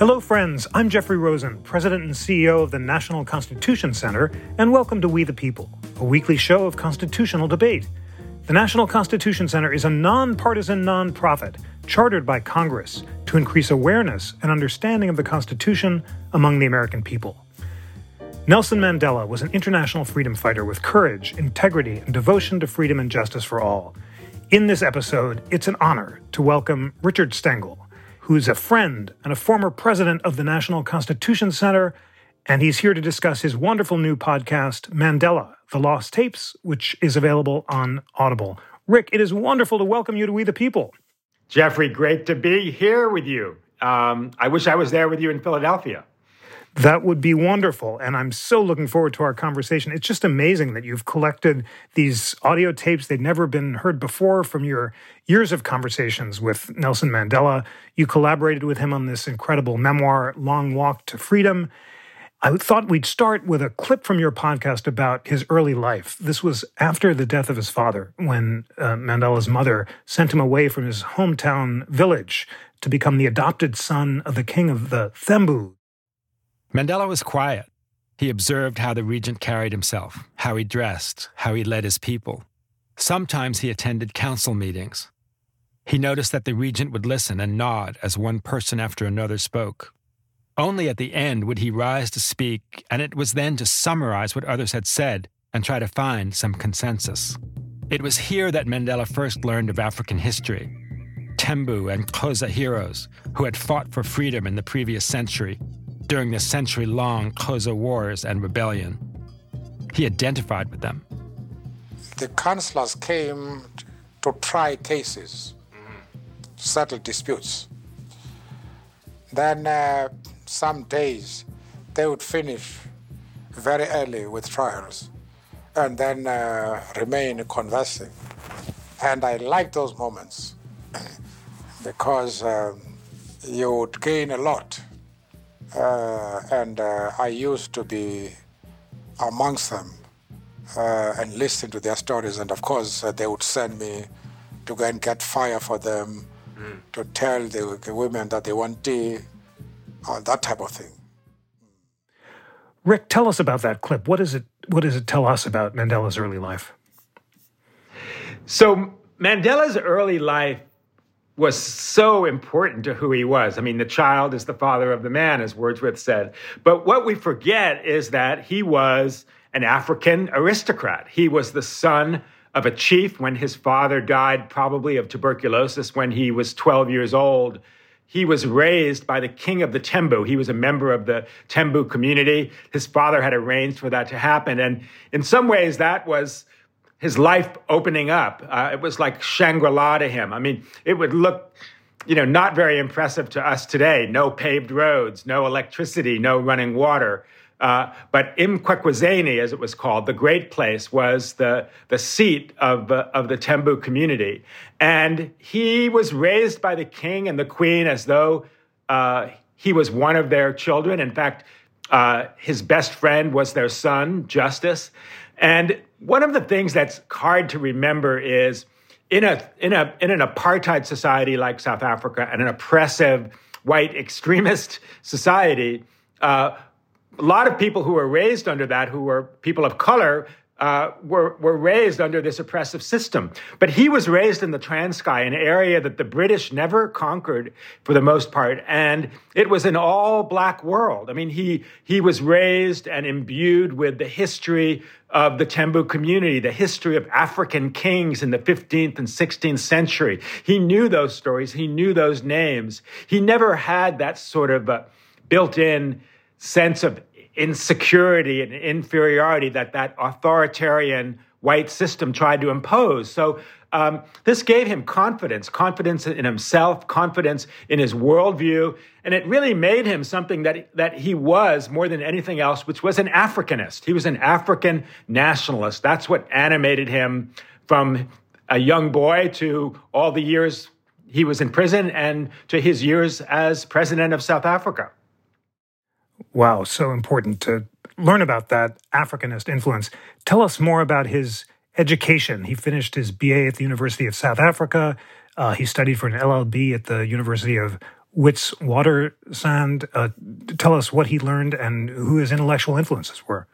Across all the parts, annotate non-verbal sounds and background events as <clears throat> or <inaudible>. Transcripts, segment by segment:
Hello, friends. I'm Jeffrey Rosen, President and CEO of the National Constitution Center, and welcome to We the People, a weekly show of constitutional debate. The National Constitution Center is a nonpartisan nonprofit chartered by Congress to increase awareness and understanding of the Constitution among the American people. Nelson Mandela was an international freedom fighter with courage, integrity, and devotion to freedom and justice for all. In this episode, it's an honor to welcome Richard Stengel, who's a friend and a former president of the National Constitution Center. And he's here to discuss his wonderful new podcast, Mandela, The Lost Tapes, which is available on Audible. Rick, it is wonderful to welcome you to We the People. Jeffrey, great to be here with you. Um, I wish I was there with you in Philadelphia. That would be wonderful. And I'm so looking forward to our conversation. It's just amazing that you've collected these audio tapes. They'd never been heard before from your years of conversations with Nelson Mandela. You collaborated with him on this incredible memoir, Long Walk to Freedom. I thought we'd start with a clip from your podcast about his early life. This was after the death of his father, when uh, Mandela's mother sent him away from his hometown village to become the adopted son of the king of the Thembu, Mandela was quiet. He observed how the regent carried himself, how he dressed, how he led his people. Sometimes he attended council meetings. He noticed that the regent would listen and nod as one person after another spoke. Only at the end would he rise to speak, and it was then to summarize what others had said and try to find some consensus. It was here that Mandela first learned of African history. Tembu and Xhosa heroes who had fought for freedom in the previous century during the century long Xhosa Wars and rebellion. He identified with them. The councillors came to try cases, settle disputes. Then, uh, some days, they would finish very early with trials and then uh, remain conversing. And I like those moments <clears throat> because um, you would gain a lot uh, and uh, I used to be amongst them uh, and listen to their stories. And of course, they would send me to go and get fire for them, mm. to tell the, the, women that they want tea, that type of thing. Rick, tell us about that clip. What is it? What does it tell us about Mandela's early life? So Mandela's early life was so important to who he was. I mean, the child is the father of the man, as Wordsworth said. But what we forget is that he was an African aristocrat. He was the son of a chief when his father died, probably of tuberculosis, when he was 12 years old. He was raised by the king of the Tembu. He was a member of the Tembu community. His father had arranged for that to happen. And in some ways, that was his life opening up. Uh, it was like Shangri La to him. I mean, it would look, you know, not very impressive to us today. No paved roads, no electricity, no running water. Uh, but Mqhekezweni, as it was called, the great place, was the, the seat of, uh, of the Tembu community. And he was raised by the king and the queen as though uh, he was one of their children. In fact, uh, his best friend was their son, Justice. And one of the things that's hard to remember is in a in a in an apartheid society like South Africa and an oppressive white extremist <laughs> society, uh, a lot of people who were raised under that, who were people of color, uh, were, were raised under this oppressive system. But he was raised in the Transkei, an area that the British never conquered for the most part. And it was an all black world. I mean, he, he was raised and imbued with the history of the Tembu community, the history of African kings in the 15th and 16th century. He knew those stories. He knew those names. He never had that sort of uh, built in sense of insecurity and inferiority that that authoritarian white system tried to impose. So um, this gave him confidence, confidence in himself, confidence in his worldview, and it really made him something that that he was more than anything else, which was an Africanist. He was an African nationalist. That's what animated him from a young boy to all the years he was in prison and to his years as president of South Africa. Wow, so important to learn about that Africanist influence. Tell us more about his education. He finished his BA at the University of South Africa. Uh, he studied for an LLB at the University of Witwatersrand. Uh, tell us what he learned and who his intellectual influences were.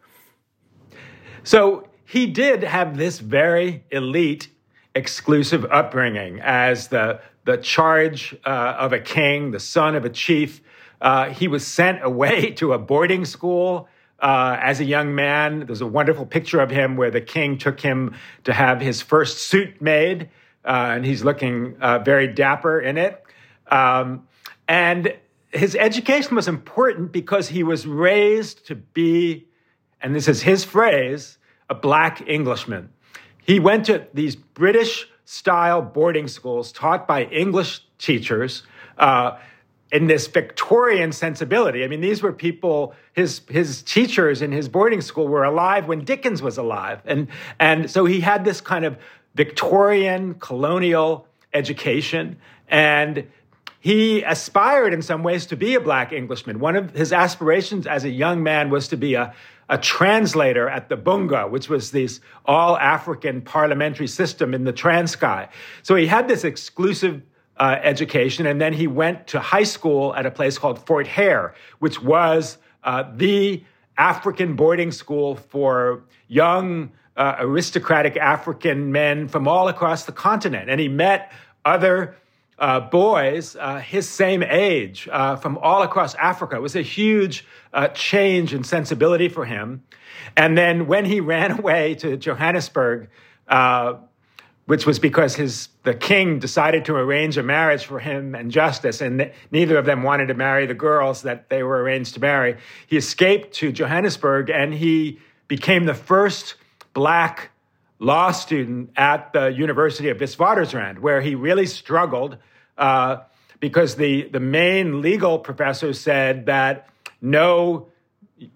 So he did have this very elite, exclusive upbringing as the, the charge uh, of a king, the son of a chief. Uh, he was sent away <laughs> to a boarding school uh, as a young man. There's a wonderful picture of him where the king took him to have his first suit made, uh, and he's looking uh, very dapper in it. Um, and his education was important because he was raised to be, and this is his phrase, a black Englishman. He went to these British style boarding schools taught by English teachers uh, in this Victorian sensibility. I mean, these were people, his, his teachers in his boarding school were alive when Dickens was alive. And, and so he had this kind of Victorian colonial education. And he aspired in some ways to be a black Englishman. One of his aspirations as a young man was to be a, a translator at the Bunga, which was this all African parliamentary system in the Transkei. So he had this exclusive uh, education, and then he went to high school at a place called Fort Hare, which was uh, the African boarding school for young uh, aristocratic African men from all across the continent. And he met other uh, boys uh, his same age uh, from all across Africa. It was a huge uh, change in sensibility for him. And then when he <laughs> ran away to Johannesburg, uh, which was because his the king decided to arrange a marriage for him and Justice, and neither of them wanted to marry the girls that they were arranged to marry. He escaped to Johannesburg, and he became the first black law student at the University of Witwatersrand, where he really struggled uh, because the, the main legal professor said that no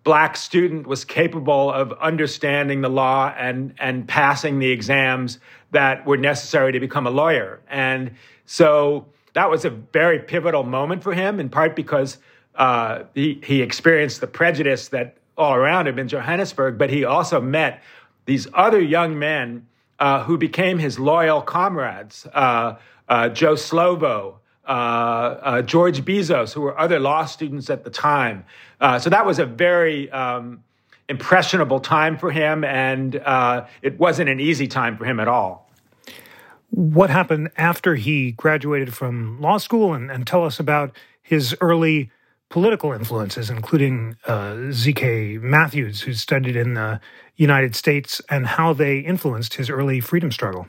black student was capable of understanding the law and, and passing the exams that were necessary to become a lawyer. And so that was a very pivotal moment for him, in part because uh, he, he experienced the prejudice that all around him in Johannesburg, but he also met these other young men uh, who became his loyal comrades uh, uh Joe Slovo, George Bizos, who were other law students at the time. so that was a very um, impressionable time for him, and it wasn't an easy time for him at all. What happened after he graduated from law school, and, and tell us about his early political influences, including uh, Z.K. Matthews, who studied in the United States, and how they influenced his early freedom struggle.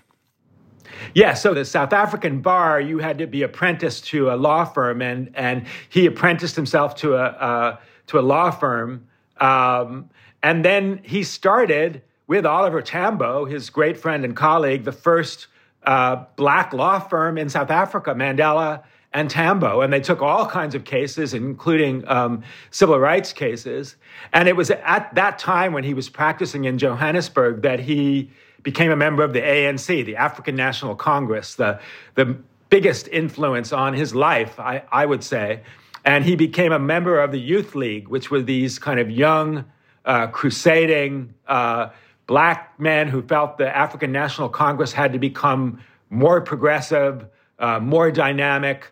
Yeah, so the South African bar, you had to be apprenticed to a law firm, and and he apprenticed himself to a uh, to a law firm, um, and then he started with Oliver Tambo, his great friend and colleague, the first uh, black law firm in South Africa, Mandela and Tambo, and they took all kinds of cases, including um, civil rights cases. And it was at that time when he was practicing in Johannesburg that he became a member of the ANC, the African National Congress, the, the biggest influence on his life, I, I would say. And he became a member of the Youth League, which were these kind of young, uh, crusading uh, black men who felt the African National Congress had to become more progressive, uh, more dynamic,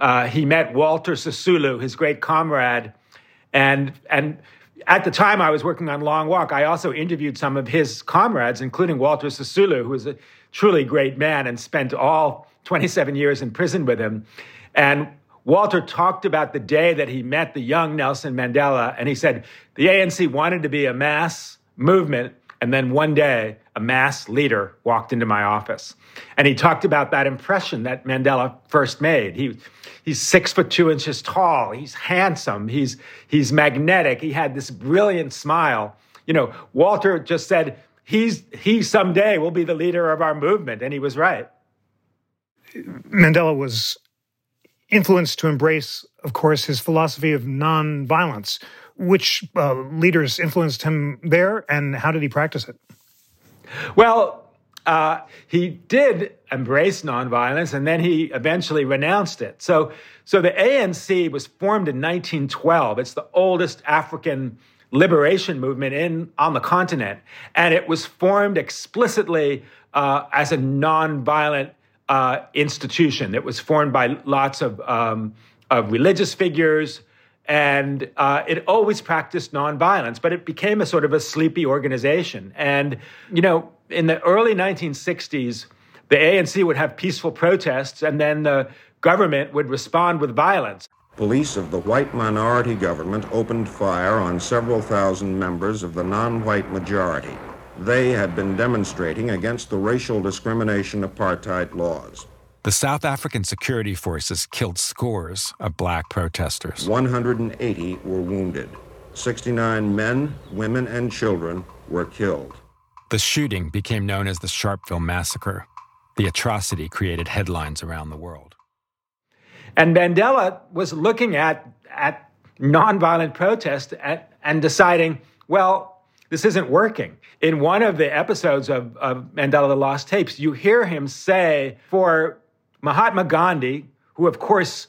uh, he met Walter Sisulu, his great comrade, and and at the time I was working on Long Walk, I also interviewed some of his comrades, including Walter Sisulu, who was a truly great man and spent all 27 years in prison with him. And Walter talked about the day that he met the young Nelson Mandela, and he said the ANC wanted to be a mass movement, and then one day a mass leader walked into my office. And he talked about that impression that Mandela first made. He he's six foot two inches tall. He's handsome. He's he's magnetic. He had this brilliant smile. You know, Walter just said he's he someday will be the leader of our movement, and he was right. Mandela was influenced to embrace, of course, his philosophy of nonviolence. Which uh, leaders influenced him there, and how did he practice it? Well, uh, he did embrace nonviolence and then he eventually renounced it. So, so the ANC was formed in 1912. It's the oldest African liberation movement in on the continent, and it was formed explicitly uh, as a nonviolent uh, institution. It was formed by lots of um, of religious figures, and uh, it always practiced nonviolence, but it became a sort of a sleepy organization. And, you know, in the early 1960s, the ANC would have peaceful protests, and then the government would respond with violence. Police of the white minority government opened fire on several thousand members of the non white majority. They had been demonstrating against the racial discrimination apartheid laws. The South African security forces killed scores of black protesters. 180 were wounded. 69 men, women, and children were killed. The shooting became known as the Sharpeville Massacre. The atrocity created headlines around the world. And Mandela was looking at, at nonviolent protest and, and deciding, well, this isn't working. In one of the episodes of, of Mandela the Lost Tapes, you hear him say, for Mahatma Gandhi, who of course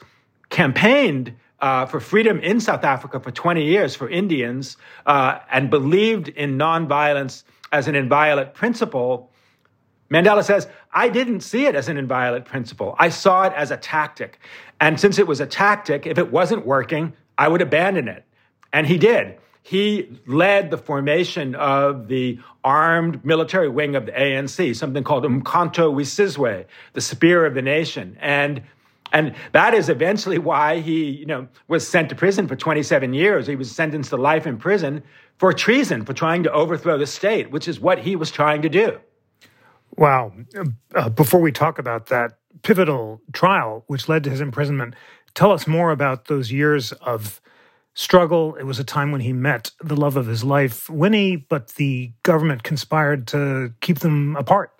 campaigned uh, for freedom in South Africa for 20 years for Indians uh, and believed in nonviolence as an inviolate principle, Mandela says, I didn't see it as an inviolate principle. I saw it as a tactic. And since it was a tactic, if it wasn't working, I would abandon it. And he did. He led the formation of the armed military wing of the ANC, something called Umkhonto weSizwe, the spear of the nation. And and that is eventually why he, you know, was sent to prison for 27 years. He was sentenced to life in prison for treason, for trying to overthrow the state, which is what he was trying to do. Wow. Uh, before we talk about that pivotal trial, which led to his imprisonment, tell us more about those years of struggle. It was a time when he met the love of his life, Winnie, but the government conspired to keep them apart.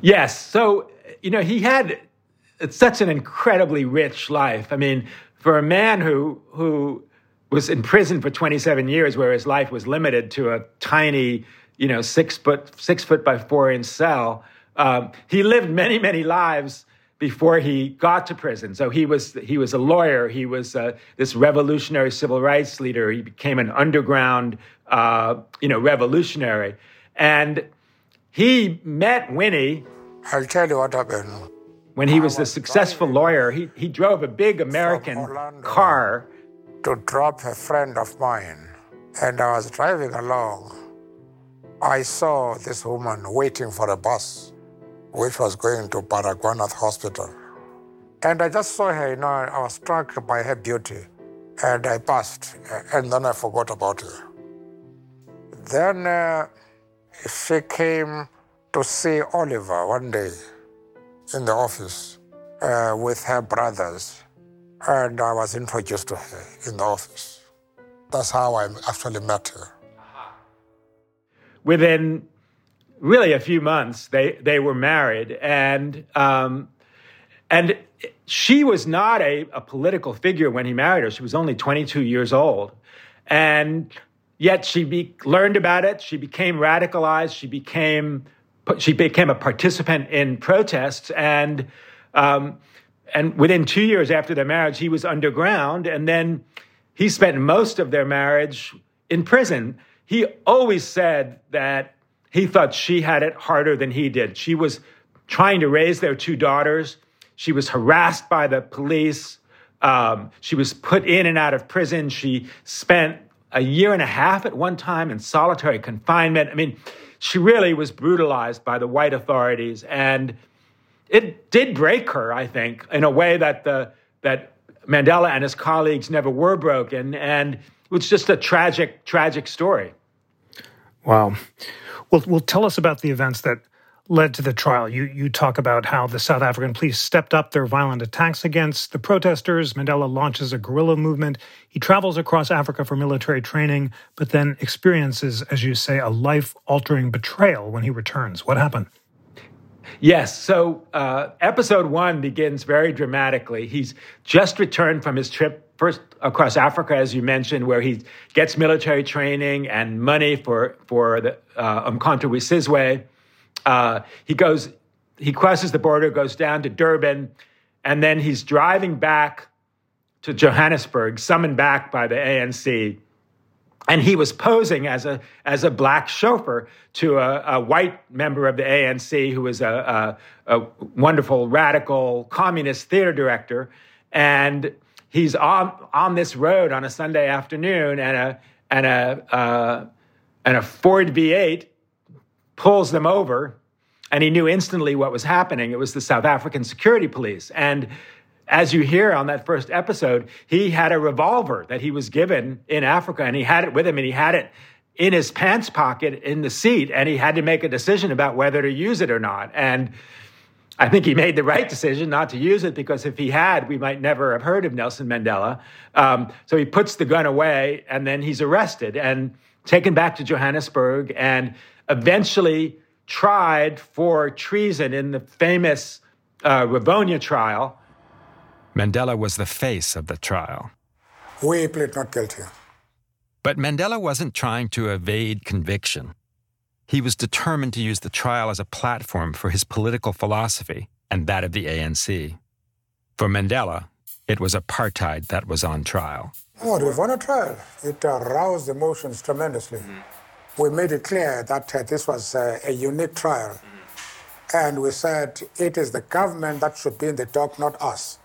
Yes. So, you know, he had such an incredibly rich life. I mean, for a man who who was in prison for 27 years, where his life was limited to a tiny, you know, six foot six foot by four inch cell, um, he lived many many lives before he got to prison. So he was he was a lawyer. He was uh, this revolutionary civil rights leader. He became an underground uh, you know revolutionary, and he met Winnie. I'll tell you what happened. When he was, was a successful lawyer, he, he drove a big American car to drop a friend of mine. And I was driving along. I saw this woman waiting for a bus which was going to Baragwanath Hospital. And I just saw her, you know, I was struck by her beauty. And I passed, and then I forgot about her. Then uh, she came to see Oliver one day in the office uh, with her brothers. And I was introduced to her in the office. That's how I actually met her. Within really a few months, they they were married, and um, and she was not a, a political figure when he married her. She was only 22 years old, and yet she be, learned about it. She became radicalized. She became she became a participant in protests, and um, and within two years after their marriage, he was underground, and then he spent most of their marriage in prison. He always said that he thought she had it harder than he did. She was trying to raise their two daughters. She was harassed by the police. Um, she was put in and out of prison. She spent a year and a half at one time in solitary confinement. I mean, she really was brutalized by the white authorities, and it did break her. I think in a way that the that Mandela and his colleagues never were broken, and it was just a tragic, tragic story. Wow. Well, well, tell us about the events that led to the trial. You you talk about how the South African police stepped up their violent attacks against the protesters. Mandela launches a guerrilla movement. He travels across Africa for military training, but then experiences, as you say, a life-altering betrayal when he returns. What happened? Yes. So uh, episode one begins very dramatically. He's just returned from his trip first across Africa, as you mentioned, where he gets military training and money for for the uh, Umkhonto weSizwe. Uh, he goes, he crosses the border, goes down to Durban, and then he's driving back to Johannesburg, summoned back by the ANC. And he was posing as a as a black chauffeur to a, a white member of the ANC who was a, a, a wonderful radical communist theater director and he's on on this road on a Sunday afternoon, and a and a uh, and a Ford V8 pulls them over, and he knew instantly what was happening. It was the South African security police, and as you hear on that first episode, he had a revolver that he was given in Africa, and he had it with him, and he had it in his pants pocket in the seat, and he had to make a decision about whether to use it or not. And I think he made the right decision not to use it because if he had, we might never have heard of Nelson Mandela. Um, so he puts the gun away and then he's arrested and taken back to Johannesburg and eventually tried for treason in the famous uh, Rivonia trial. Mandela was the face of the trial. We plead not guilty. But Mandela wasn't trying to evade conviction. He was determined to use the trial as a platform for his political philosophy and that of the ANC. For Mandela, it was apartheid that was on trial. Oh, it was on a trial. It aroused emotions tremendously. Mm-hmm. We made it clear that uh, this was uh, a unique trial. Mm-hmm. And we said it is the government that should be in the dock, not us.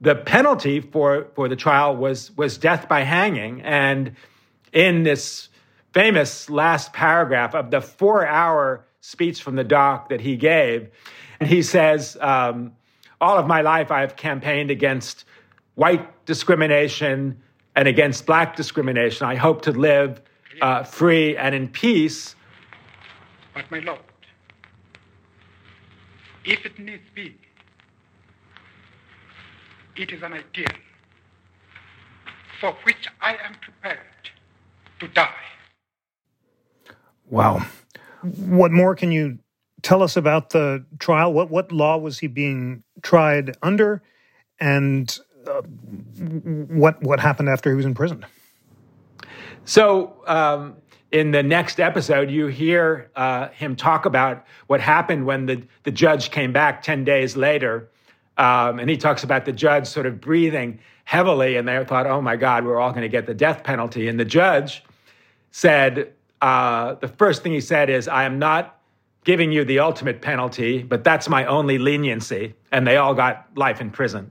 The penalty for, for the trial was, was death by hanging. And in this famous last paragraph of the four hour speech from the dock that he gave. And he says, um, All of my life I've campaigned against white discrimination and against black discrimination. I hope to live uh, free and in peace. But, my Lord, if it needs be, it is an ideal for which I am prepared to die. Wow. What more can you tell us about the trial? What what law was he being tried under, and uh, what what happened after he was in prison? So. Um, in the next episode, you hear uh, him talk about what happened when the, the judge came back 10 days later. Um, and he talks about the judge sort of breathing heavily, and they thought, oh my God, we're all going to get the death penalty. And the judge said, uh, the first thing he said is, I am not giving you the ultimate penalty, but that's my only leniency. And they all got life in prison.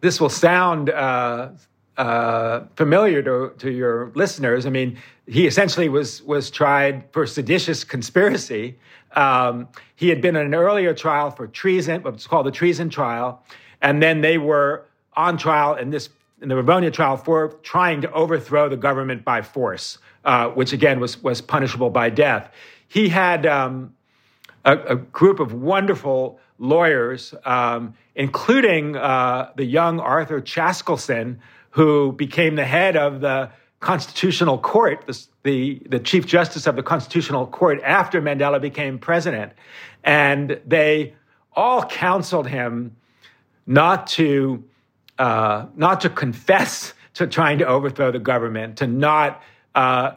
This will sound uh, uh, familiar to, to your listeners. I mean, he essentially was, was tried for seditious conspiracy. Um, he had been in an earlier trial for treason, what's called the treason trial. And then they were on trial in this in the Rivonia trial for trying to overthrow the government by force uh, which again was was punishable by death. He had um, a, a, group of wonderful lawyers, um, including uh, the young Arthur Chaskalson, who became the head of the Constitutional Court, the, the, the Chief Justice of the Constitutional Court after Mandela became president. And they all counseled him not to, uh, not to confess to trying to overthrow the government, to not uh,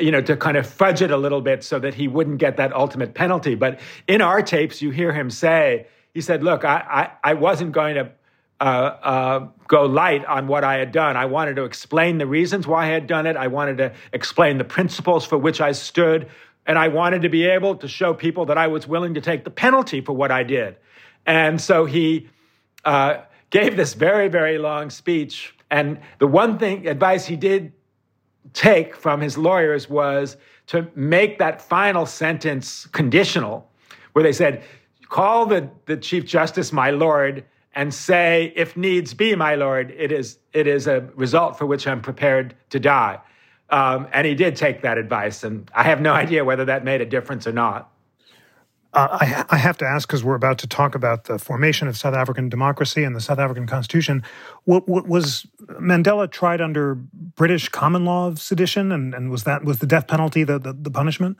you know, to kind of fudge it a little bit so that he wouldn't get that ultimate penalty. But in our tapes, you hear him say, he said, look, I, I, I wasn't going to uh, uh, go light on what I had done. I wanted to explain the reasons why I had done it. I wanted to explain the principles for which I stood. And I wanted to be able to show people that I was willing to take the penalty for what I did. And so he uh, gave this very, very long speech. And the one thing, advice he did take from his lawyers was to make that final sentence conditional, where they said, call the, the Chief Justice my lord and say, if needs be, my lord, it is, it is a result for which I'm prepared to die. Um, and he did take that advice. And I have no <laughs> idea whether that made a difference or not. Uh, I, I, have to ask because we're about to talk about the formation of South African democracy and the South African Constitution. What, what, was Mandela tried under British common law of sedition, and, and was that was the death penalty the, the, the punishment?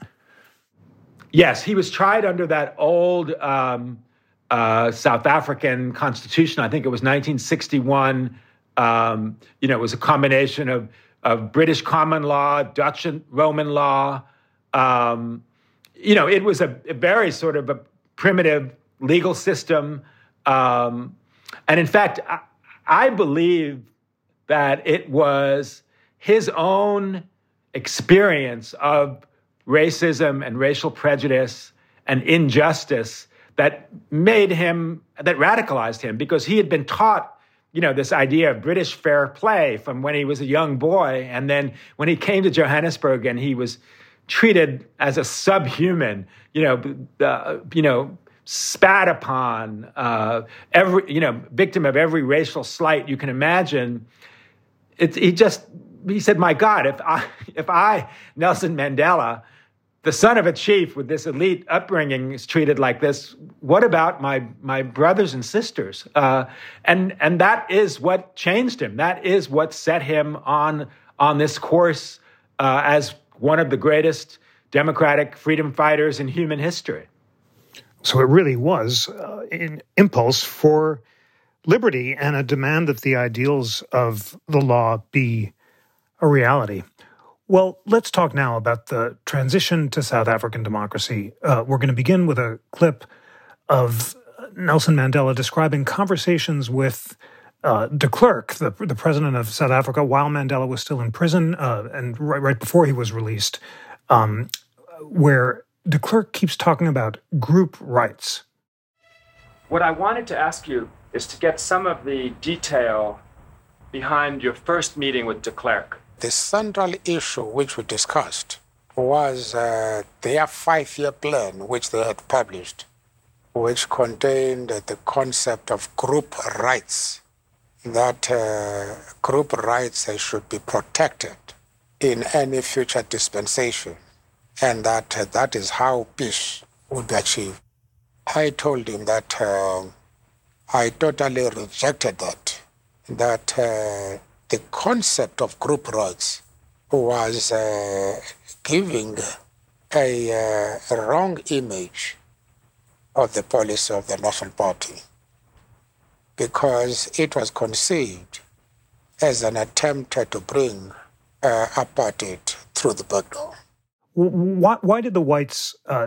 Yes, he was tried under that old um, uh, South African Constitution. I think it was 1961. Um, you know, it was a combination of of British common law, Dutch and Roman law. Um, you know, it was a, a very sort of a primitive legal system. Um, and in fact, I, I believe that it was his own experience of racism and racial prejudice and injustice that made him, that radicalized him, because he had been taught you know, this idea of British fair play from when he was a young boy. And then when he came to Johannesburg and he was treated as a subhuman, you know, uh, you know, spat upon, uh, every, you know, victim of every racial slight you can imagine. It, he just, he said, my God, if I, <laughs> if I, Nelson Mandela, the son of a chief with this elite upbringing is treated like this. What about my my brothers and sisters? Uh, and and that is what changed him. That is what set him on on this course uh, as one of the greatest democratic freedom fighters in human history. So it really was uh, an impulse for liberty and a demand that the ideals of the law be a reality. Well, let's talk now about the transition to South African democracy. Uh, we're going to begin with a clip of Nelson Mandela describing conversations with uh, de Klerk, the, the president of South Africa, while Mandela was still in prison uh, and right, right, before he was released, um, where de Klerk keeps talking about group rights. What I wanted to ask you is to get some of the detail behind your first meeting with de Klerk. The central issue which we discussed was uh, their five year plan, which they had published, which contained the concept of group rights, that uh, group rights should be protected in any future dispensation, and that uh, that is how peace would be achieved. I told him that uh, I totally rejected that, that uh, the concept of group rights was uh, giving a, uh, a, wrong image of the policy of the National Party because it was conceived as an attempt to bring uh, apartheid through the back door. Why, why did the whites uh,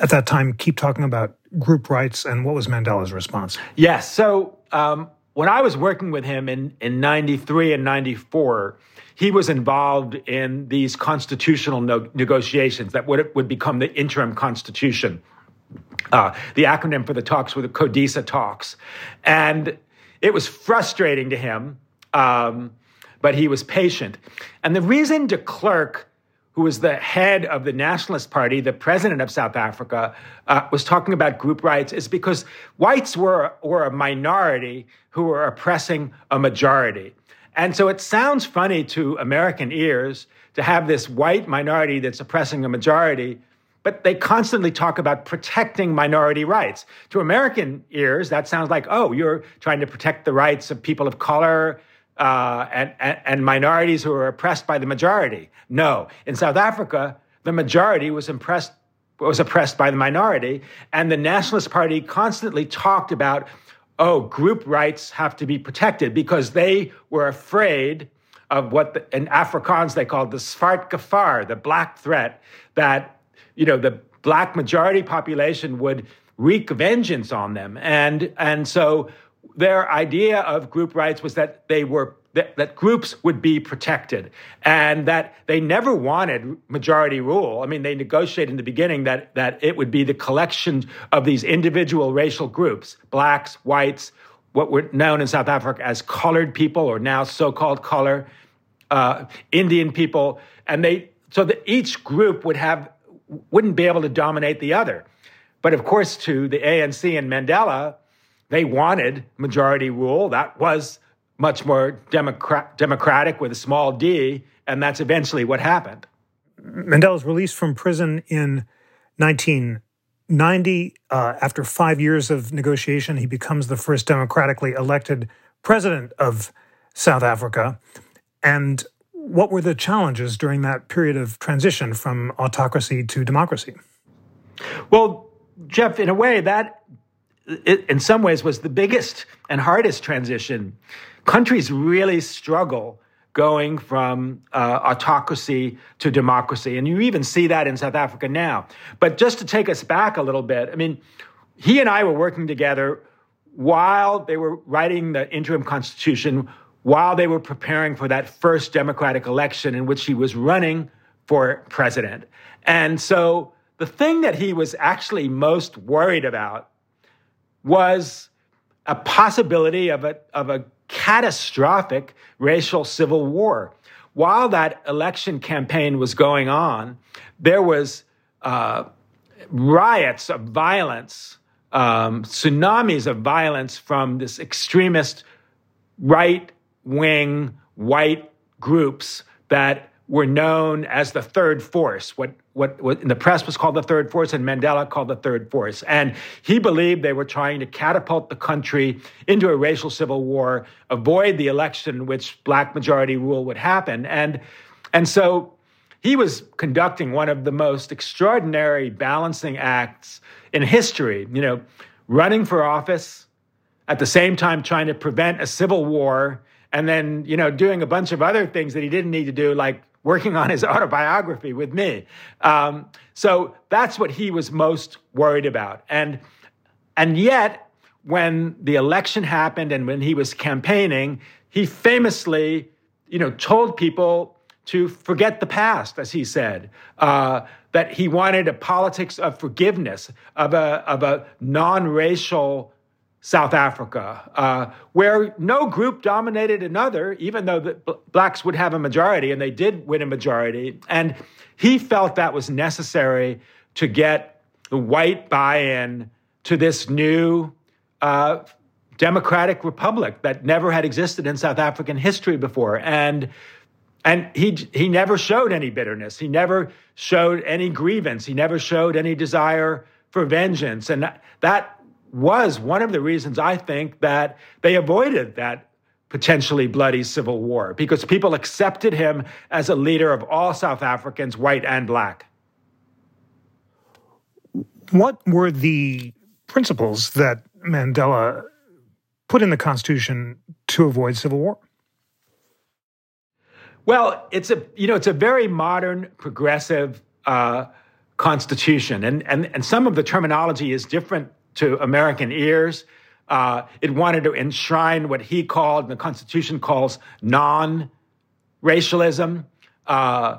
at that time keep talking about group rights, and what was Mandela's response? Yes. So um, when I was working with him in, in 93 and 94, he was involved in these constitutional no- negotiations that would, would become the interim constitution. Uh, the acronym for the talks were the CODESA talks. And it was frustrating to him, um, but he was patient. And the reason de Klerk who was the head of the Nationalist Party, the president of South Africa, uh, was talking about group rights is because whites were, were a minority who were oppressing a majority. And so it sounds funny to American ears to have this white minority that's oppressing a majority, but they constantly talk about protecting minority rights. To American ears, that sounds like, oh, you're trying to protect the rights of people of color, uh, and, and, and minorities who are oppressed by the majority. No, in South Africa, the majority was impressed was oppressed by the minority, and the Nationalist Party constantly talked about, oh, group rights have to be protected because they were afraid of what the, in Afrikaans they called the Swart Gevaar, the black threat that you know the black majority population would wreak vengeance on them, and and so their idea of group rights was that they were that, that, groups would be protected and that they never wanted majority rule. I mean, they negotiated in the beginning that that it would be the collection of these individual racial groups, blacks, whites, what were known in South Africa as colored people or now so-called color, uh, Indian people, and they so that each group would have wouldn't be able to dominate the other. But of course, to the ANC and Mandela, they wanted majority rule. That was much more democrat- democratic with a small d, and that's eventually what happened. Mandela's released from prison in 1990. Uh, after five years of negotiation, he becomes the first democratically elected president of South Africa. And what were the challenges during that period of transition from autocracy to democracy? Well, Jeff, in a way, that in some ways was the biggest and hardest transition. Countries really struggle going from uh, autocracy to democracy. And you even see that in South Africa now. But just to take us back a little bit, I mean, he and I were working together while they were writing the interim constitution, while they were preparing for that first democratic election in which he was running for president. And so the thing that he was actually most worried about was a possibility of a, of a catastrophic racial civil war. While that election campaign was going on, there was uh, riots of violence, um, tsunamis of violence from this extremist right wing white groups that were known as the third force, what, what, what in the press was called the third force and Mandela called the third force. And he believed they were trying to catapult the country into a racial civil war, avoid the election in which black majority rule would happen. And, and so he was conducting one of the most extraordinary balancing acts in history, you know, running for office, at the same time trying to prevent a civil war and then you know doing a bunch of other things that he didn't need to do like working on his <laughs> autobiography with me. Um, so that's what he was most worried about. And, and yet, when the election happened and when he was campaigning, he famously, you know, told people to forget the past, as he said, uh, that he wanted a politics of forgiveness, of a, of a non-racial South Africa, uh, where no group dominated another, even though the blacks would have a majority, and they did win a majority. And he felt that was necessary to get the white buy in to this new uh, democratic republic that never had existed in South African history before. And and he he never showed any bitterness. He never showed any grievance. He never showed any desire for vengeance. And that, that was one of the reasons I think that they avoided that potentially bloody civil war because people accepted him as a leader of all South Africans, white and black. What were the principles that Mandela put in the Constitution to avoid civil war? Well, it's a you know it's a very modern, progressive uh, constitution, and and and some of the terminology is different to American ears. Uh, it wanted to enshrine what he called, and the Constitution calls, non racialism. Uh,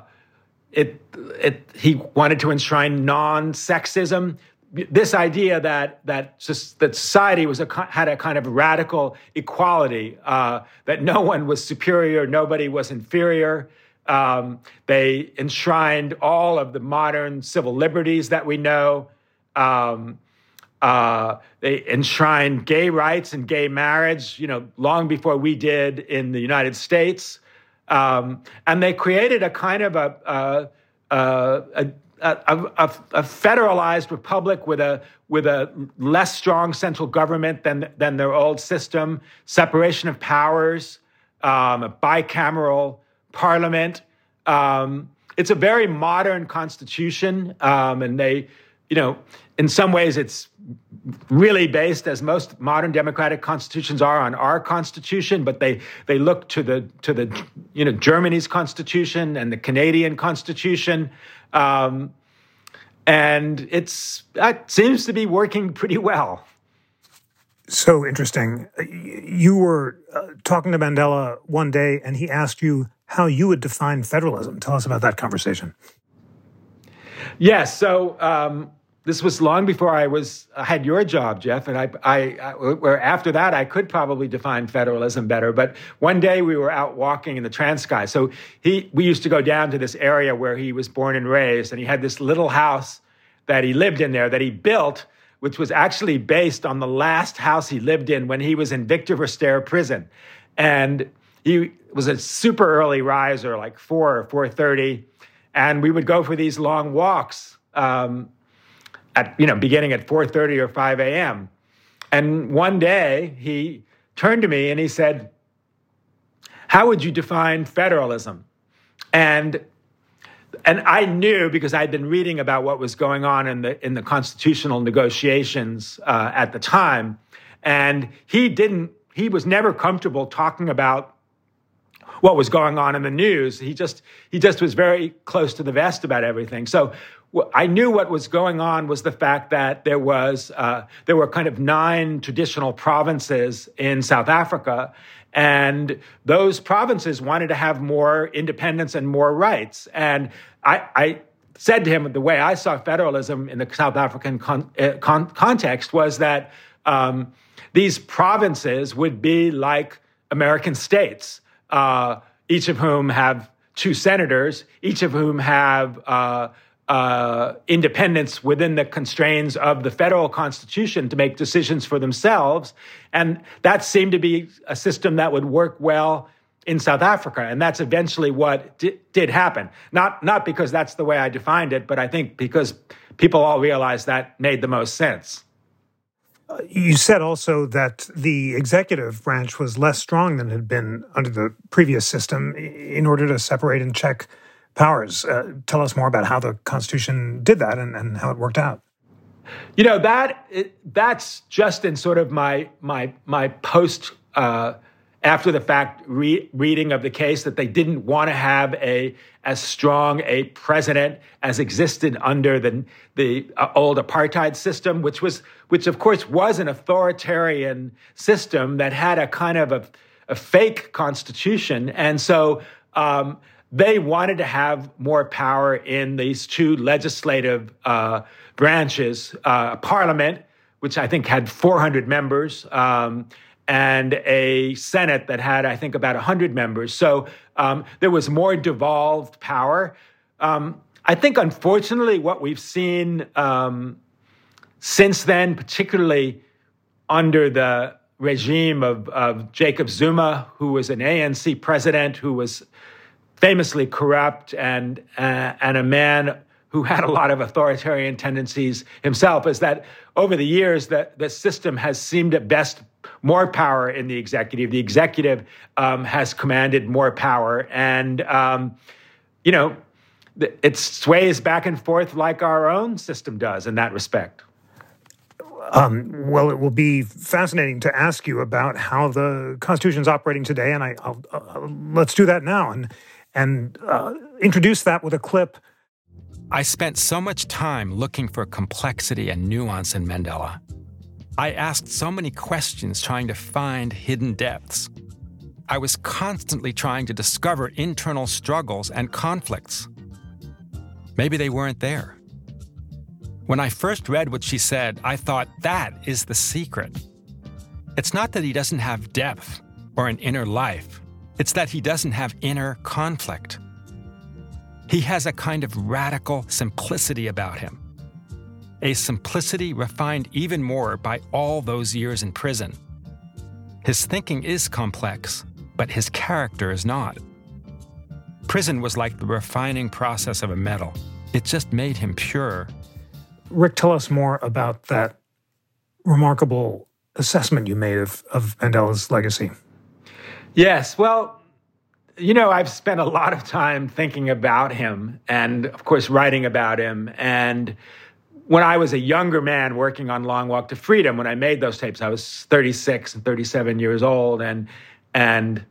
it, it, he wanted to enshrine non sexism. This idea that, that, that society was a, had a kind of radical equality, uh, that no one was superior, nobody was inferior. Um, they enshrined all of the modern civil liberties that we know. Um, uh, they enshrined gay rights and gay marriage, you know, long before we did in the United States. Um, and they created a kind of a, a, a, a, federalized republic with a with a less strong central government than than their old system, separation of powers, um, a bicameral parliament. Um, it's a very modern constitution, um, and they, you know, in some ways, it's really based, as most modern democratic constitutions are, on our constitution. But they they look to the to the you know Germany's constitution and the Canadian constitution, um, and it's that seems to be working pretty well. So interesting. You were uh, talking to Mandela one day, and he asked you how you would define federalism. Tell us about that conversation. Yes. So. Um, this was long before I was I had your job, Jeff, and I, I, I, where after that I could probably define federalism better. But one day we were out walking in the Transkei. So he, we used to go down to this area where he was born and raised, and he had this little house that he lived in there that he built, which was actually based on the last house he lived in when he was in Victor Verster prison, and he was a super early riser, like four or four thirty, and we would go for these long walks. Um, at you know beginning at 4:30 or 5 a.m. And one day he turned to me and he said, "How would you define federalism?" And and I knew because I'd been reading about what was going on in the in the constitutional negotiations uh, at the time, and he didn't. He was never comfortable talking about what was going on in the news. He just he just was very close to the vest about everything. So I knew what was going on was the fact that there was uh, there were kind of nine traditional provinces in South Africa, and those provinces wanted to have more independence and more rights. And I, I said to him the way I saw federalism in the South African con- uh, con- context was that. Um, these provinces would be like American states, uh, each of whom have two senators, each of whom have uh, uh, independence within the constraints of the federal constitution to make decisions for themselves. And that seemed to be a system that would work well in South Africa. And that's eventually what di- did happen. Not, not because that's the way I defined it, but I think because people all realized that made the most sense. You said also that the executive branch was less strong than it had been under the previous system in order to separate and check powers. Uh, tell us more about how the Constitution did that and, and how it worked out. You know that that's just in sort of my my my post uh, after the fact re- reading of the case that they didn't want to have a as strong a president as existed under the the uh, old apartheid system, which was which of course was an authoritarian system that had a kind of a, a fake constitution, and so. Um, they wanted to have more power in these two legislative uh, branches uh, parliament, which I think had 400 members, um, and a Senate that had, I think, about 100 members. So um, there was more devolved power. Um, I think, unfortunately, what we've seen um, since then, particularly under the regime of, of Jacob Zuma, who was an ANC president who was famously corrupt and uh, and a man who had a lot of authoritarian tendencies himself is that over the years the, the system has seemed at best more power in the executive the executive um, has commanded more power and um, you know it sways back and forth like our own system does in that respect um, well, it will be fascinating to ask you about how the Constitution is operating today, and I, uh, let's do that now. And and uh, introduce that with a clip. I spent so much time looking for complexity and nuance in Mandela. I asked so many questions trying to find hidden depths. I was constantly trying to discover internal struggles and conflicts. Maybe they weren't there. When I first read what she said, I thought that is the secret. It's not that he doesn't have depth or an inner life, it's that he doesn't have inner conflict. He has a kind of radical simplicity about him. A simplicity refined even more by all those years in prison. His thinking is complex, but his character is not. Prison was like the refining process of a metal, it just made him pure. Rick, tell us more about that remarkable assessment you made of, of Mandela's legacy. Yes. Well, you know, I've spent a lot of time thinking about him and, of course, writing about him. And when I was a younger man working on Long Walk to Freedom, when I made those tapes, I was 36 and 37 years old. And, and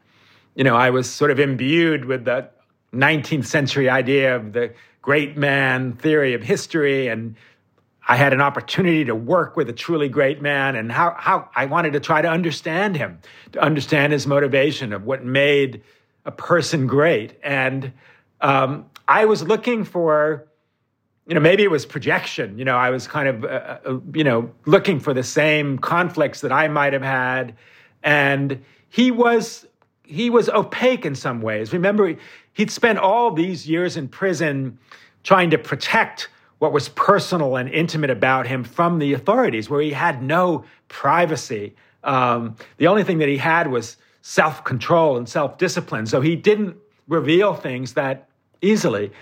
you know, I was sort of imbued with the 19th century idea of the great man theory of history and I had an opportunity to work with a truly great man and how, how I wanted to try to understand him, to understand his motivation of what made a person great. And um, I was looking for, you know, maybe it was projection. You know, I was kind of, uh, uh, uh you know, looking for the same conflicts that I might have had. And he was, he was opaque in some ways. Remember, he'd spent all these years in prison trying to protect what was personal and intimate about him from the authorities, where he had no privacy. Um, the only thing that he had was self control and self discipline. So he didn't reveal things that easily.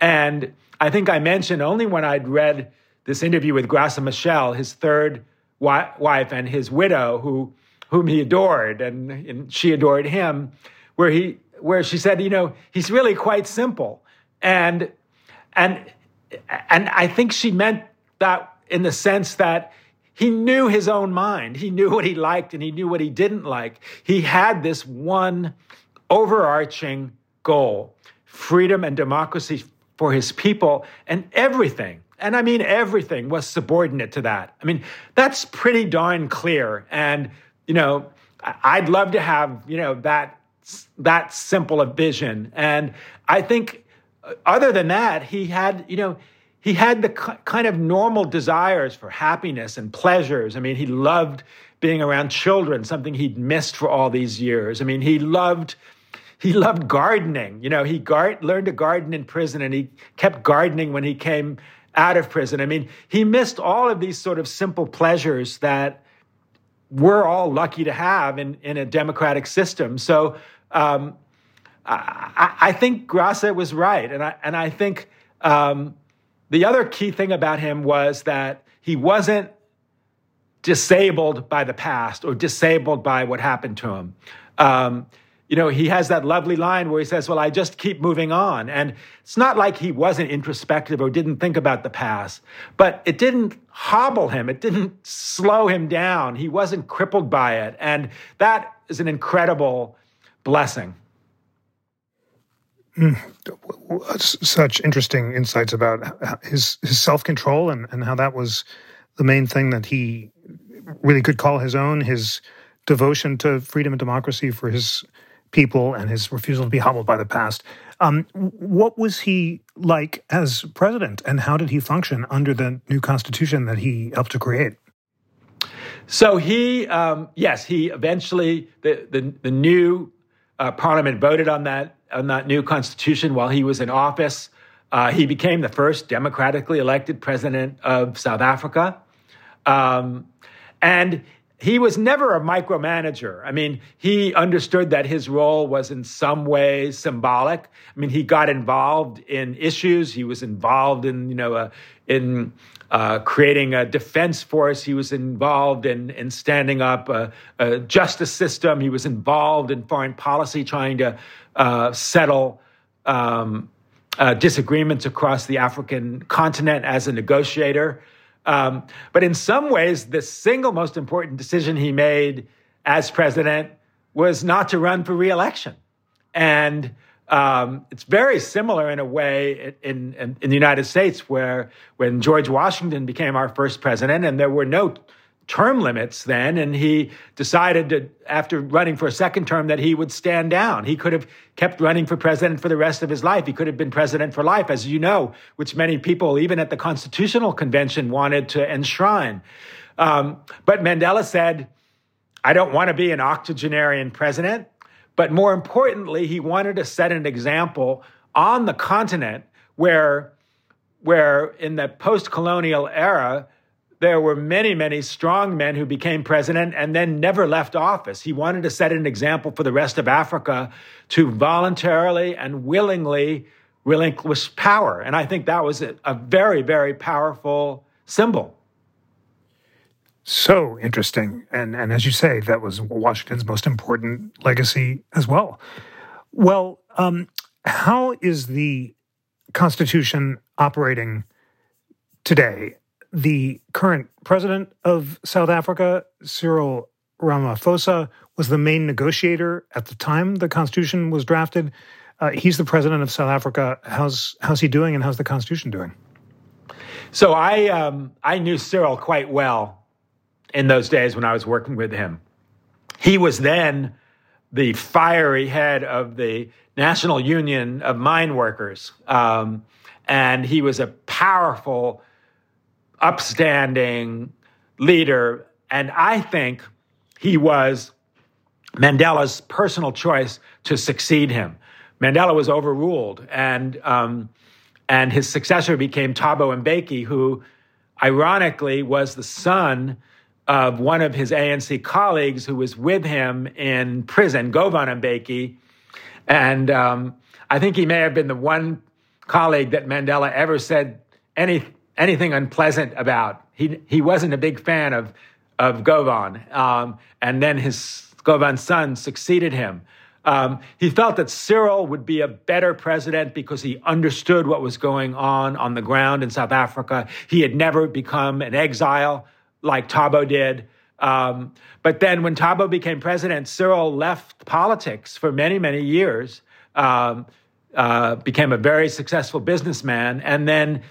And I think I mentioned only when I'd read this interview with Graça Machel, his third wi- wife and his widow, who whom he adored and, and she adored him, where he where she said, you know, he's really quite simple. And and and I think she meant that in the sense that he knew his own mind. He knew what he liked and he knew what he didn't like. He had this one overarching goal freedom and democracy for his people, and everything, and I mean everything, was subordinate to that. I mean, that's pretty darn clear. And, you know, I'd love to have, you know, that that simple a vision. And I think uh, other than that, he had, you know, he had the kind of normal desires for happiness and pleasures. I mean, he loved being around children, something he'd missed for all these years. I mean, he loved he loved gardening. You know, he learned to garden in prison and he kept gardening when he came out of prison. I mean, he missed all of these sort of simple pleasures that we're all lucky to have in, in a democratic system. So um, I, I, think Graça was right. And I, and I think um, the other key thing about him was that he wasn't disabled by the past or disabled by what happened to him. Um, you know, he has that lovely line where he says, Well, I just keep moving on. And it's not like he wasn't introspective or didn't think about the past, but it didn't hobble him, it didn't slow him down. He wasn't crippled by it. And that is an incredible blessing. Mm, such interesting insights about his, his self control and, and how that was the main thing that he really could call his own, his devotion to freedom and democracy for his people and his refusal to be hobbled by the past. Um, what was he like as president, and how did he function under the new constitution that he helped to create? So he, um, yes, he eventually the the, the new uh, parliament voted on that on that new constitution while he was in office. Uh, he became the first democratically elected president of South Africa, um, and he was never a micromanager. I mean, he understood that his role was in some ways symbolic. I mean, he got involved in issues. He was involved in, you know, uh, in uh, creating a defense force. He was involved in, in standing up a, a justice system. He was involved in foreign policy, trying to uh, settle um, uh, disagreements across the African continent as a negotiator. Um, but in some ways, the single most important decision he made as president was not to run for reelection. And um, it's very similar in a way in, in, in, the United States, where when George Washington became our first president, and there were no term limits then, and he decided to, after running for a second term, that he would stand down. He could have kept running for president for the rest of his life. He could have been president for life, as you know, which many people, even at the Constitutional Convention, wanted to enshrine. Um, but Mandela said, I don't want to be an octogenarian president. But more importantly, he wanted to set an example on the continent where, where in the post colonial era, there were many, many strong men who became president and then never left office. He wanted to set an example for the rest of Africa to voluntarily and willingly relinquish power. And I think that was a, a very, very powerful symbol. So interesting. And, and as you say, that was Washington's most important legacy as well. Well, um, how is the Constitution operating today? The current president of South Africa, Cyril Ramaphosa, was the main negotiator at the time the Constitution was drafted. Uh, he's the president of South Africa. How's how's he doing, and how's the Constitution doing? So I um, I knew Cyril quite well in those days when I was working with him. He was then the fiery head of the National Union of Mine Workers, um, and he was a powerful upstanding leader. And I think he was Mandela's personal choice to succeed him. Mandela was overruled, and um, and his successor became Thabo Mbeki, who, ironically, was the son of one of his ANC colleagues who was with him in prison, Govan Mbeki, and um, I think he may have been the one colleague that Mandela ever said any anything unpleasant about. He he wasn't a big fan of of Govan, um, and then his Govan's son succeeded him. Um, he felt that Cyril would be a better president because he understood what was going on on the ground in South Africa. He had never become an exile like Thabo did. Um, but then when Thabo became president, Cyril left politics for many, many years, um, uh, became a very successful businessman, and then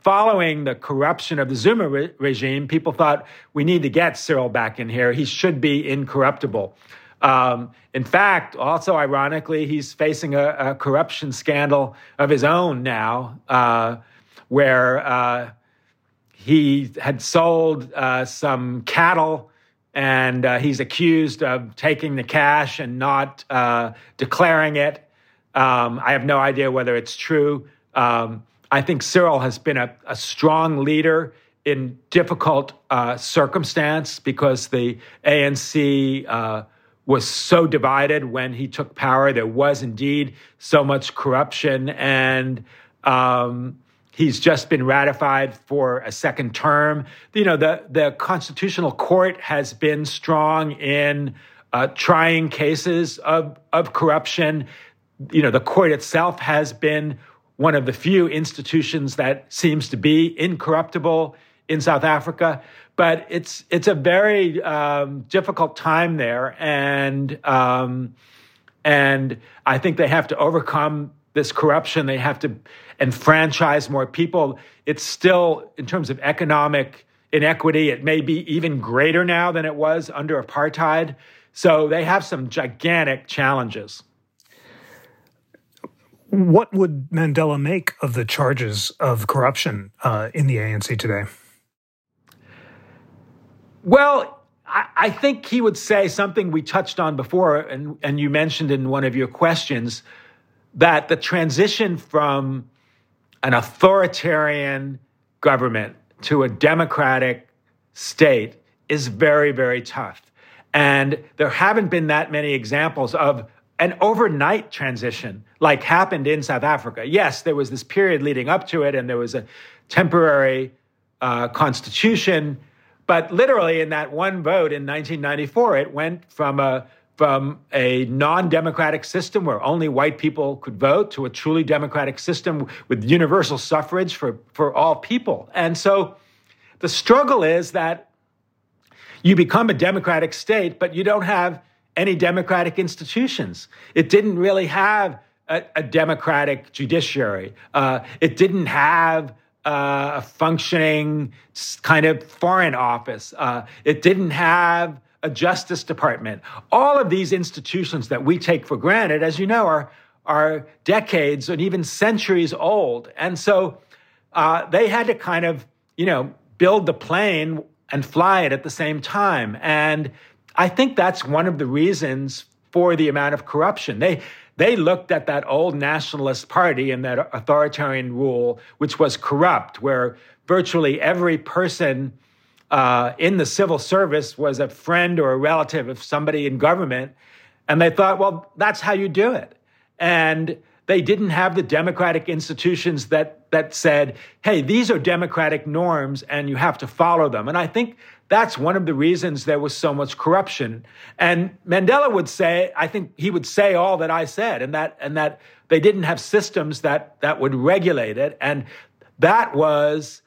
following the corruption of the Zuma re- regime, people thought we need to get Cyril back in here. He should be incorruptible. Um, in fact, also ironically, he's facing a, a, corruption scandal of his own now. Uh, where uh, he had sold uh, some cattle and uh, he's accused of taking the cash and not uh, declaring it. Um, I have no idea whether it's true. Um, I think Cyril has been a, a strong leader in difficult uh, circumstance because the ANC uh, was so divided when he took power. There was indeed so much corruption, and um, he's just been ratified for a second term. You know, the the Constitutional Court has been strong in uh, trying cases of of corruption. You know, the court itself has been one of the few institutions that seems to be incorruptible in South Africa. But it's it's a very um, difficult time there, and um, and I think they have to overcome this corruption. They have to enfranchise more people. It's still, in terms of economic inequity, it may be even greater now than it was under apartheid. So they have some gigantic challenges. What would Mandela make of the charges of corruption uh, in the ANC today? Well, I, I, think he would say something we touched on before, and, and you mentioned in one of your questions that the transition from an authoritarian government to a democratic state is very, very tough. And there haven't been that many examples of an overnight transition like happened in South Africa. Yes, there was this period leading up to it, and there was a temporary uh, constitution but literally, in that one vote in 1994, it went from a from a non-democratic system where only white people could vote to a truly democratic system with universal suffrage for, for all people. And so the struggle is that you become a democratic state, but you don't have any democratic institutions. It didn't really have a, a democratic judiciary. Uh, it didn't have uh, a functioning kind of foreign office. Uh, it didn't have a Justice Department. All of these institutions that we take for granted, as you know, are, are decades and even centuries old. And so uh, they had to kind of, you know, build the plane and fly it at the same time. And I think that's one of the reasons for the amount of corruption. They they looked at that old nationalist party and that authoritarian rule, which was corrupt, where virtually every person uh, in the civil service was a friend or a relative of somebody in government. And they thought, well, that's how you do it. And they didn't have the democratic institutions that, that said, hey, these are democratic norms and you have to follow them. And I think that's one of the reasons there was so much corruption. And Mandela would say, I think he would say all that I said, and that and that they didn't have systems that that would regulate it. And that was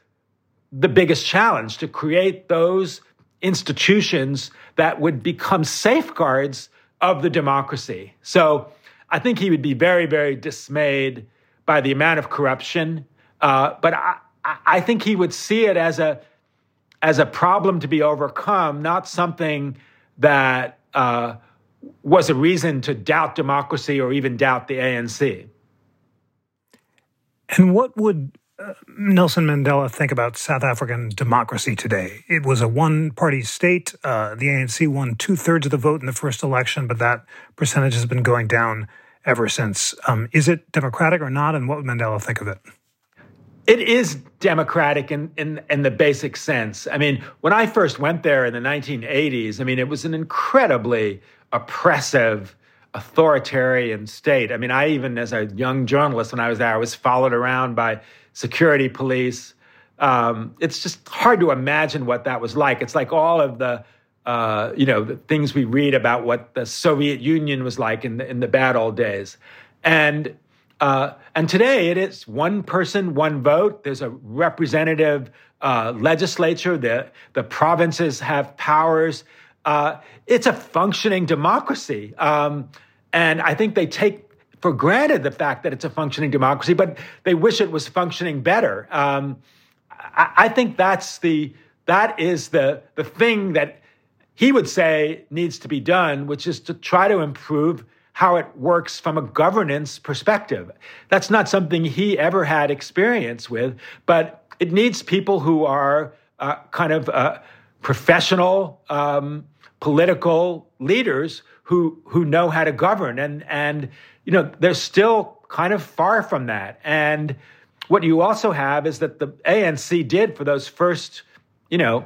the biggest challenge to create those institutions that would become safeguards of the democracy. So I think he would be very, very dismayed by the amount of corruption. Uh, but I, I think he would see it as a as a problem to be overcome, not something that uh, was a reason to doubt democracy or even doubt the ANC. And what would uh, Nelson Mandela think about South African democracy today? It was a one party state. Uh, the ANC won two thirds of the vote in the first election, but that percentage has been going down ever since. Um, is it democratic or not? And what would Mandela think of it? It is democratic in, in, in the basic sense. I mean, when I first went there in the 1980s, I mean, it was an incredibly oppressive, authoritarian state. I mean, I even, as a young journalist, when I was there, I was followed around by security police. Um, it's just hard to imagine what that was like. It's like all of the, uh, you know, the things we read about what the Soviet Union was like in the, in the bad old days. And uh, and today it is one person, one vote. There's a representative uh, legislature. The, the provinces have powers. Uh, it's a functioning democracy. Um, and I think they take for granted the fact that it's a functioning democracy, but they wish it was functioning better. Um, I, I think that's the that is the the thing that he would say needs to be done, which is to try to improve how it works from a governance perspective. That's not something he ever had experience with, but it needs people who are uh, kind of uh, professional um, political leaders who who know how to govern, and and you know they're still kind of far from that. And what you also have is that the ANC did for those first, you know,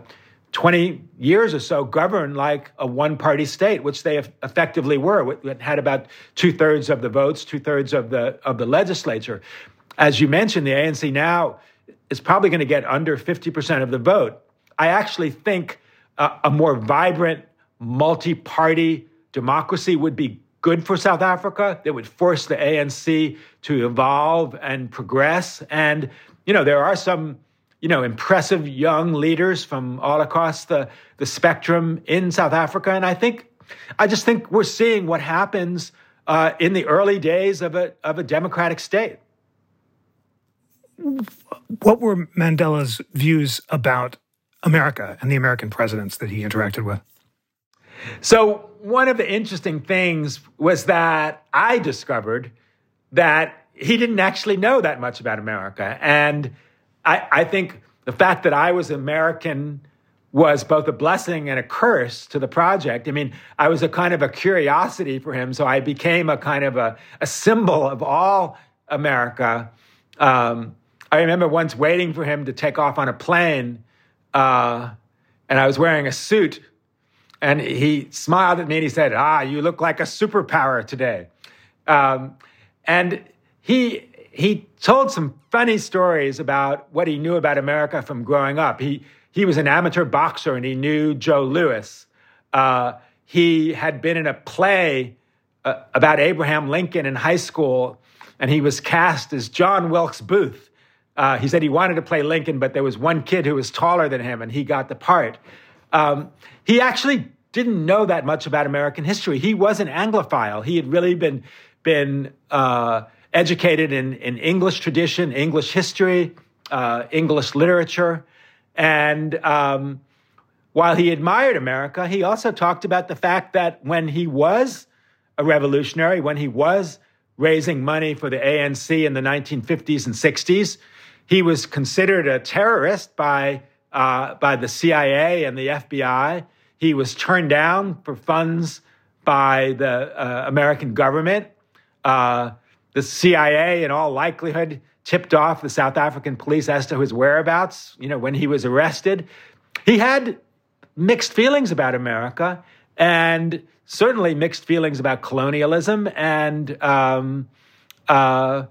20 years or so governed like a one party state, which they effectively were. It had about two thirds of the votes, two thirds of the, of the legislature. As you mentioned, the ANC now is probably going to get under 50% of the vote. I actually think a more vibrant, multi party democracy would be good for South Africa. That would force the ANC to evolve and progress. And, you know, there are some you know, impressive young leaders from all across the, the spectrum in South Africa. And I think, I just think we're seeing what happens uh, in the early days of a, of a democratic state. What were Mandela's views about America and the American presidents that he interacted with? So, one of the interesting things was that I discovered that he didn't actually know that much about America. And I, I think the fact that I was American was both a blessing and a curse to the project. I mean, I was a kind of a curiosity for him, so I became a kind of a, a symbol of all America. Um, I remember once waiting for him to take off on a plane, uh, and I was wearing a suit, and he smiled at me and he said, "Ah, you look like a superpower today." Um, and he he told some funny stories about what he knew about America from growing up. He he was an amateur boxer and he knew Joe Louis. Uh, he had been in a play uh, about Abraham Lincoln in high school, and he was cast as John Wilkes Booth. Uh, he said he wanted to play Lincoln, but there was one kid who was taller than him, and he got the part. Um, he actually didn't know that much about American history. He was an Anglophile. He had really been been uh, educated in, in English tradition, English history, uh, English literature. And um, while he admired America, he also talked about the fact that when he was a revolutionary, when he was raising money for the ANC in the 1950s and 60s, he was considered a terrorist by, uh, by the CIA and the FBI. He was turned down for funds by the uh, American government. Uh, the CIA, in all likelihood, tipped off the South African police as to his whereabouts, you know, when he was arrested. He had mixed feelings about America and certainly mixed feelings about colonialism. And, um, uh,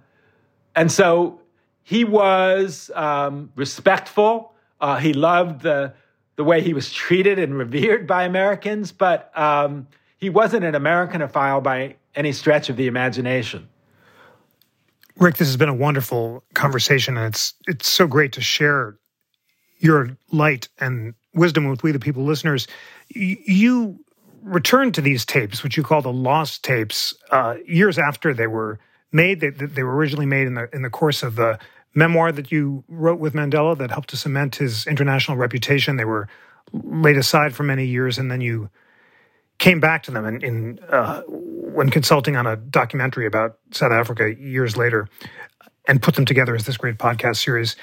and so he was um, respectful. Uh, he loved the, the way he was treated and revered by Americans, but um, he wasn't an Americanophile by any stretch of the imagination. Rick, this has been a wonderful conversation, and it's it's so great to share your light and wisdom with we the people listeners. You returned to these tapes, which you call the lost tapes, uh, years after they were made. They, they were originally made in the in the course of the memoir that you wrote with Mandela that helped to cement his international reputation. They were laid aside for many years, and then you came back to them in, in uh, when consulting on a documentary about South Africa years later, and put them together as this great podcast series.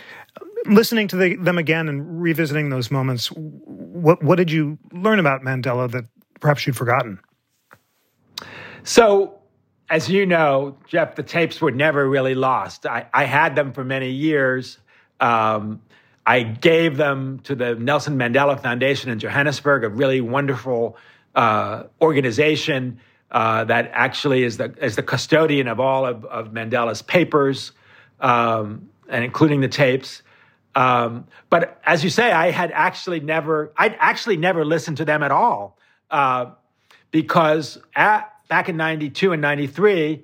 Listening to the, them again and revisiting those moments, what what did you learn about Mandela that perhaps you'd forgotten? So, as you know, Jeff, the tapes were never really lost. I, I had them for many years. Um, I gave them to the Nelson Mandela Foundation in Johannesburg, a really wonderful uh, organization uh, that actually is the is the custodian of all of, of Mandela's papers, um, and including the tapes. Um, but as you say, I had actually never I'd actually never listened to them at all uh, because at, back in '92 and '93.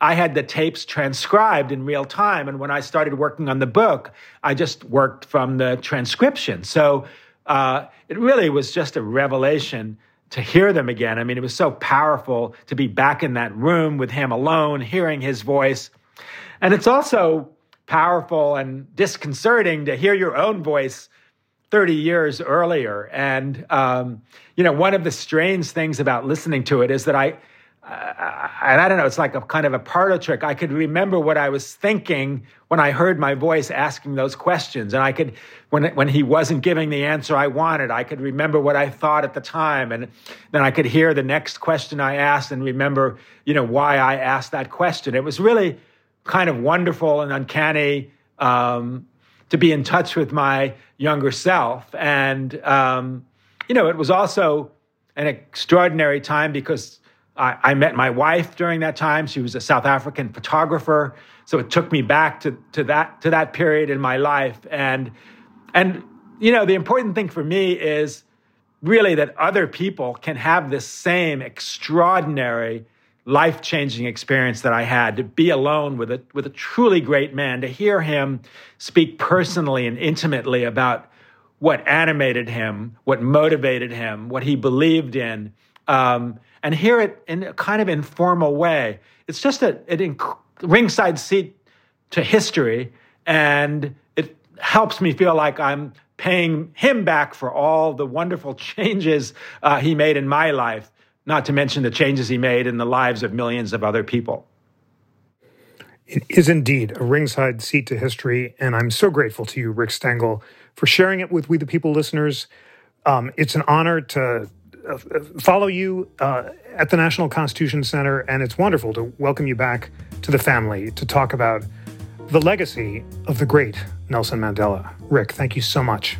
I had the tapes transcribed in real time. And when I started working on the book, I just worked from the transcription. So uh, it really was just a revelation to hear them again. I mean, it was so powerful to be back in that room with him alone, hearing his voice. And it's also powerful and disconcerting to hear your own voice 30 years earlier. And, um, you know, one of the strange things about listening to it is that I, and I don't know, it's like a kind of a parlor trick. I could remember what I was thinking when I heard my voice asking those questions. And I could, when, when he wasn't giving the answer I wanted, I could remember what I thought at the time. And then I could hear the next question I asked and remember, you know, why I asked that question. It was really kind of wonderful and uncanny um, to be in touch with my younger self. And, um, you know, it was also an extraordinary time because I, I, met my wife during that time. She was a South African photographer, so it took me back to, to that to that period in my life. And and you know, the important thing for me is really that other people can have this same extraordinary life-changing experience that I had to be alone with a with a truly great man, to hear him speak personally and intimately about what animated him, what motivated him, what he believed in. Um, and hear it in a kind of informal way. It's just a, an ringside seat to history, and it helps me feel like I'm paying him back for all the wonderful <laughs> changes uh, he made in my life, not to mention the changes he made in the lives of millions of other people. It is indeed a ringside seat to history, and I'm so grateful to you, Rick Stengel, for sharing it with We the People listeners. Um, it's an honor to follow you uh, at the National Constitution Center, and it's wonderful to welcome you back to the family to talk about the legacy of the great Nelson Mandela. Rick, thank you so much.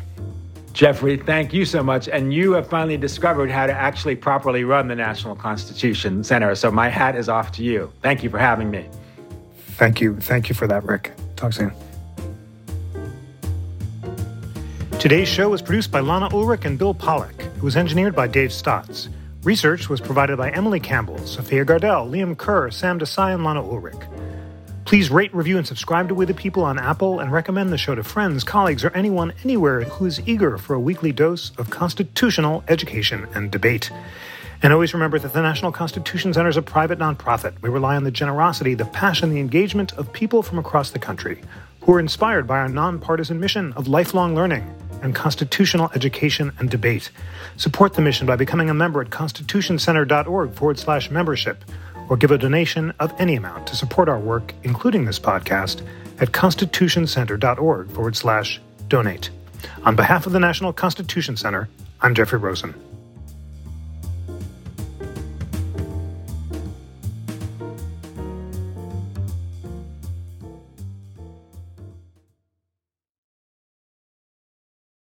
Jeffrey, thank you so much. And you have finally discovered how to actually properly run the National Constitution Center. So my hat is off to you. Thank you for having me. Thank you. Thank you for that, Rick. Talk soon. Today's show was produced by Lana Ulrich and Bill Pollock. It was engineered by Dave Stotts. Research was provided by Emily Campbell, Sophia Gardell, Liam Kerr, Sam Desai, and Lana Ulrich. Please rate, review, and subscribe to We the People on Apple and recommend the show to friends, colleagues, or anyone anywhere who is eager for a weekly dose of constitutional education and debate. And always remember that the National Constitution Center is a private nonprofit. We rely on the generosity, the passion, the engagement of people from across the country who are inspired by our nonpartisan mission of lifelong learning and constitutional education and debate. Support the mission by becoming a member at constitutioncenter.org forward slash membership or give a donation of any amount to support our work, including this podcast, at constitutioncenter.org forward slash donate. On behalf of the National Constitution Center, I'm Jeffrey Rosen.